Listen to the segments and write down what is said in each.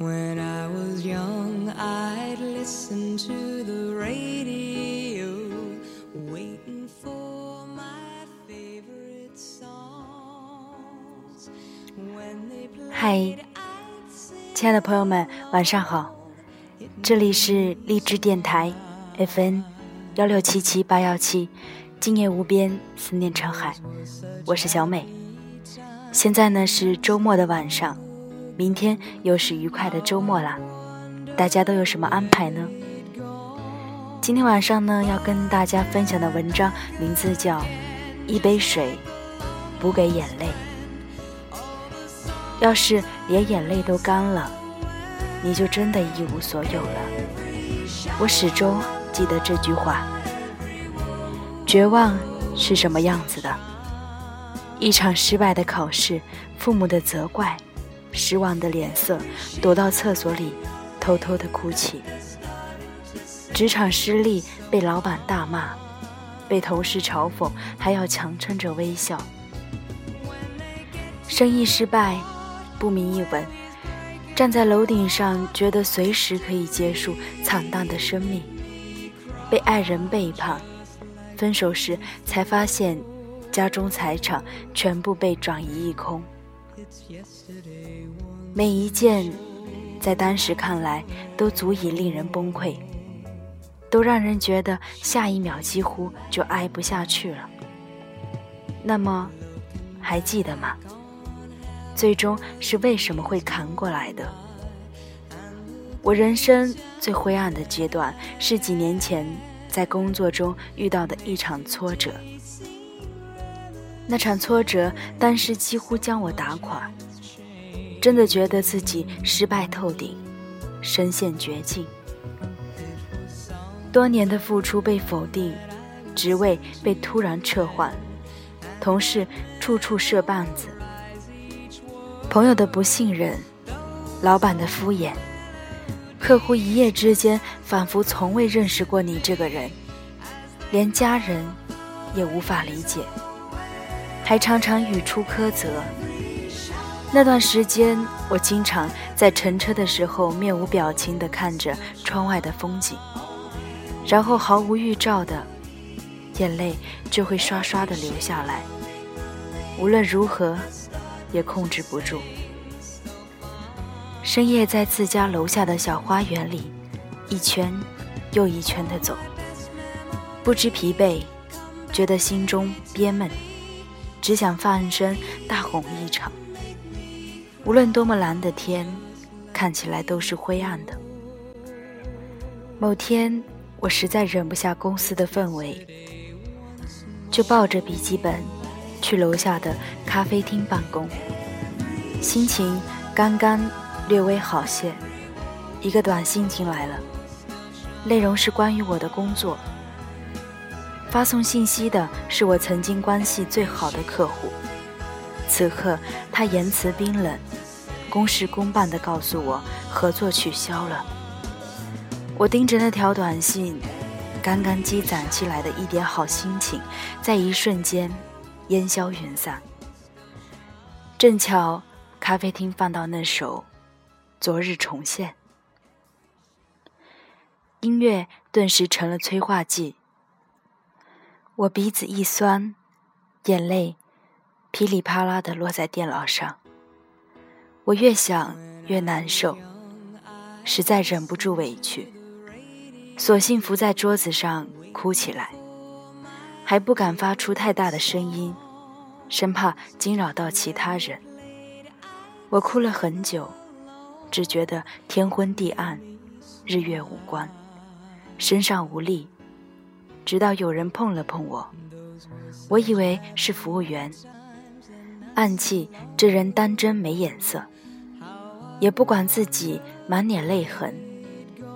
When I was young, I'd listen to the radio, waiting for my favorite songs. When they 嗨 played. 亲爱的朋友们，晚上好，这里是励志电台 FN 幺六七七八幺七，今夜无边，思念成海，我是小美。现在呢是周末的晚上，明天又是愉快的周末啦，大家都有什么安排呢？今天晚上呢要跟大家分享的文章名字叫《一杯水，补给眼泪》。要是连眼泪都干了，你就真的一无所有了。我始终记得这句话。绝望是什么样子的？一场失败的考试，父母的责怪，失望的脸色，躲到厕所里偷偷的哭泣。职场失利，被老板大骂，被同事嘲讽，还要强撑着微笑。生意失败，不明一文，站在楼顶上，觉得随时可以结束惨淡的生命。被爱人背叛，分手时才发现，家中财产全部被转移一空。每一件，在当时看来都足以令人崩溃，都让人觉得下一秒几乎就挨不下去了。那么，还记得吗？最终是为什么会扛过来的？我人生最灰暗的阶段是几年前在工作中遇到的一场挫折。那场挫折当时几乎将我打垮，真的觉得自己失败透顶，身陷绝境。多年的付出被否定，职位被突然撤换，同事处处设绊子。朋友的不信任，老板的敷衍，客户一夜之间仿佛从未认识过你这个人，连家人也无法理解，还常常语出苛责。那段时间，我经常在乘车的时候面无表情地看着窗外的风景，然后毫无预兆的，眼泪就会刷刷地流下来。无论如何。也控制不住。深夜在自家楼下的小花园里，一圈又一圈的走，不知疲惫，觉得心中憋闷，只想放声大吼一场。无论多么蓝的天，看起来都是灰暗的。某天，我实在忍不下公司的氛围，就抱着笔记本。去楼下的咖啡厅办公，心情刚刚略微好些，一个短信进来了，内容是关于我的工作。发送信息的是我曾经关系最好的客户，此刻他言辞冰冷，公事公办地告诉我合作取消了。我盯着那条短信，刚刚积攒起来的一点好心情，在一瞬间。烟消云散。正巧咖啡厅放到那首《昨日重现》，音乐顿时成了催化剂。我鼻子一酸，眼泪噼里啪啦的落在电脑上。我越想越难受，实在忍不住委屈，索性伏在桌子上哭起来。还不敢发出太大的声音，生怕惊扰到其他人。我哭了很久，只觉得天昏地暗，日月无关，身上无力。直到有人碰了碰我，我以为是服务员，暗记这人当真没眼色，也不管自己满脸泪痕，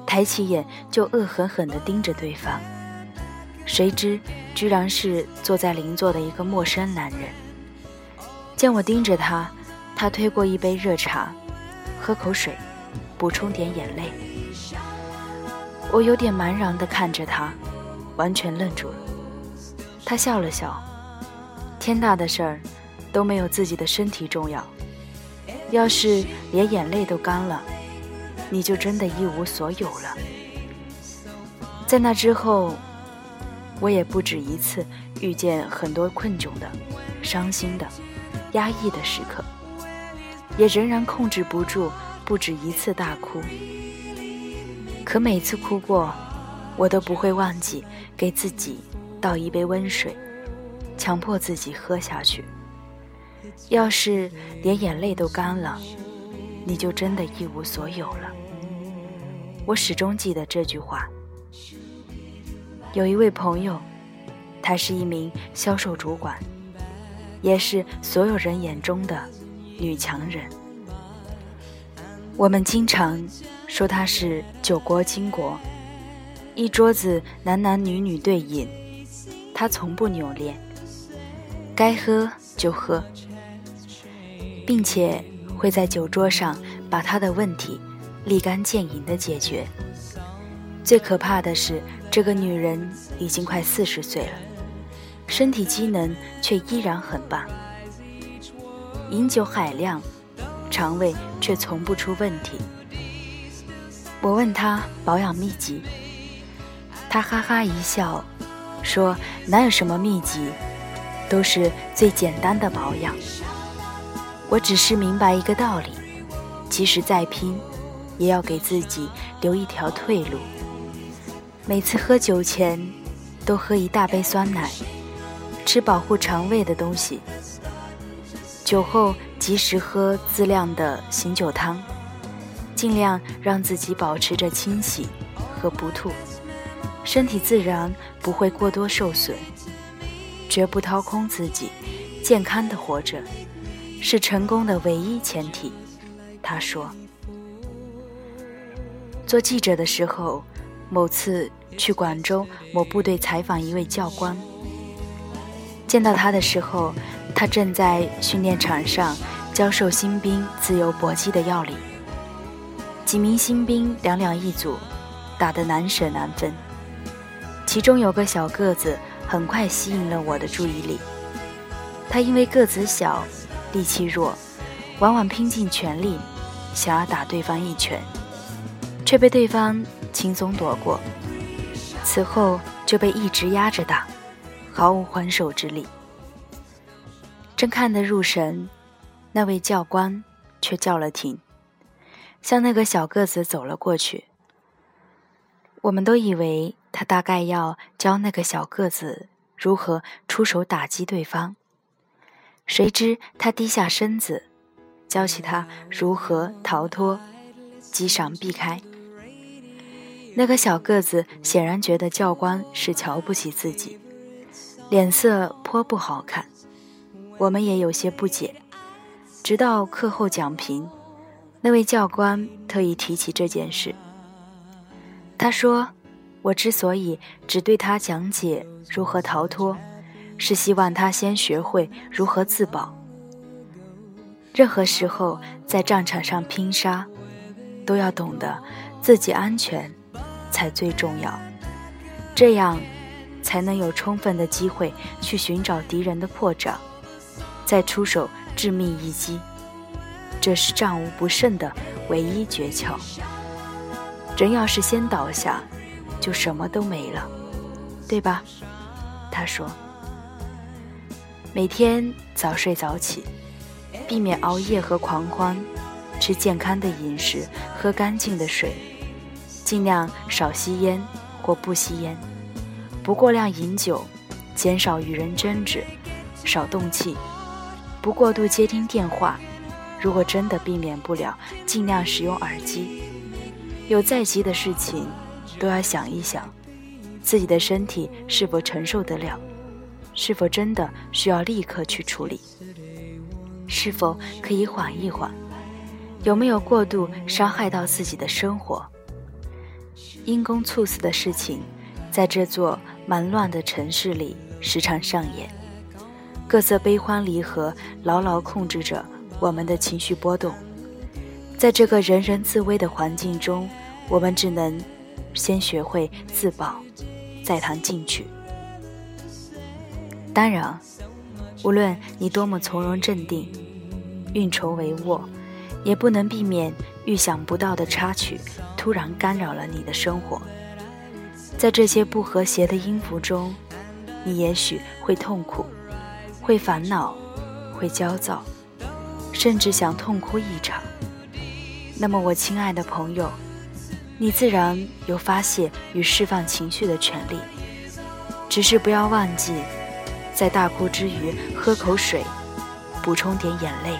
抬起眼就恶狠狠地盯着对方。谁知，居然是坐在邻座的一个陌生男人。见我盯着他，他推过一杯热茶，喝口水，补充点眼泪。我有点茫然地看着他，完全愣住了。他笑了笑：“天大的事儿，都没有自己的身体重要。要是连眼泪都干了，你就真的一无所有了。在那之后，我也不止一次遇见很多困窘的、伤心的、压抑的时刻，也仍然控制不住不止一次大哭。可每次哭过，我都不会忘记给自己倒一杯温水，强迫自己喝下去。要是连眼泪都干了，你就真的一无所有了。我始终记得这句话。有一位朋友，他是一名销售主管，也是所有人眼中的女强人。我们经常说他是酒国倾国，一桌子男男女女对饮，他从不扭脸，该喝就喝。并且会在酒桌上把他的问题立竿见影的解决。最可怕的是，这个女人已经快四十岁了，身体机能却依然很棒，饮酒海量，肠胃却从不出问题。我问她保养秘籍，他哈哈一笑，说：“哪有什么秘籍，都是最简单的保养。”我只是明白一个道理，即使再拼，也要给自己留一条退路。每次喝酒前，都喝一大杯酸奶，吃保护肠胃的东西。酒后及时喝自酿的醒酒汤，尽量让自己保持着清醒和不吐，身体自然不会过多受损。绝不掏空自己，健康的活着。是成功的唯一前提，他说。做记者的时候，某次去广州某部队采访一位教官，见到他的时候，他正在训练场上教授新兵自由搏击的要领。几名新兵两两一组，打得难舍难分。其中有个小个子，很快吸引了我的注意力。他因为个子小。力气弱，往往拼尽全力想要打对方一拳，却被对方轻松躲过。此后就被一直压着打，毫无还手之力。正看得入神，那位教官却叫了停，向那个小个子走了过去。我们都以为他大概要教那个小个子如何出手打击对方。谁知他低下身子，教起他如何逃脱、击闪避开。那个小个子显然觉得教官是瞧不起自己，脸色颇不好看。我们也有些不解。直到课后讲评，那位教官特意提起这件事。他说：“我之所以只对他讲解如何逃脱。”是希望他先学会如何自保。任何时候在战场上拼杀，都要懂得自己安全才最重要，这样才能有充分的机会去寻找敌人的破绽，再出手致命一击。这是战无不胜的唯一诀窍。人要是先倒下，就什么都没了，对吧？他说。每天早睡早起，避免熬夜和狂欢，吃健康的饮食，喝干净的水，尽量少吸烟或不吸烟，不过量饮酒，减少与人争执，少动气，不过度接听电话。如果真的避免不了，尽量使用耳机。有再急的事情，都要想一想，自己的身体是否承受得了。是否真的需要立刻去处理？是否可以缓一缓？有没有过度伤害到自己的生活？因公猝死的事情，在这座忙乱的城市里时常上演。各色悲欢离合牢牢控制着我们的情绪波动。在这个人人自危的环境中，我们只能先学会自保，再谈进取。当然，无论你多么从容镇定、运筹帷幄，也不能避免预想不到的插曲突然干扰了你的生活。在这些不和谐的音符中，你也许会痛苦，会烦恼，会焦躁，甚至想痛哭一场。那么，我亲爱的朋友，你自然有发泄与释放情绪的权利，只是不要忘记，在大哭之余喝口水，补充点眼泪，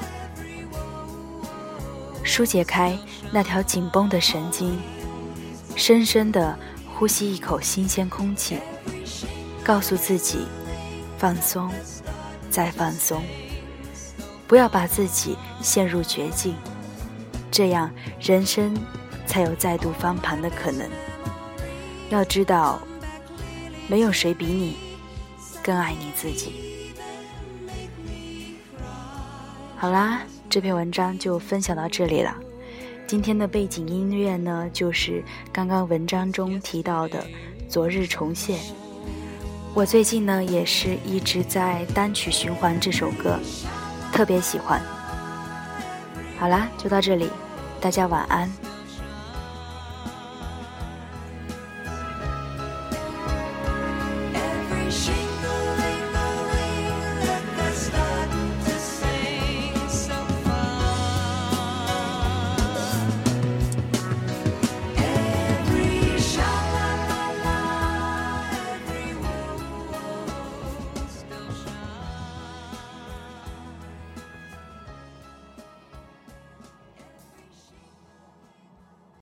疏解开那条紧绷的神经，深深的。呼吸一口新鲜空气，告诉自己放松，再放松，不要把自己陷入绝境，这样人生才有再度翻盘的可能。要知道，没有谁比你更爱你自己。好啦，这篇文章就分享到这里了。今天的背景音乐呢，就是刚刚文章中提到的《昨日重现》。我最近呢，也是一直在单曲循环这首歌，特别喜欢。好啦，就到这里，大家晚安。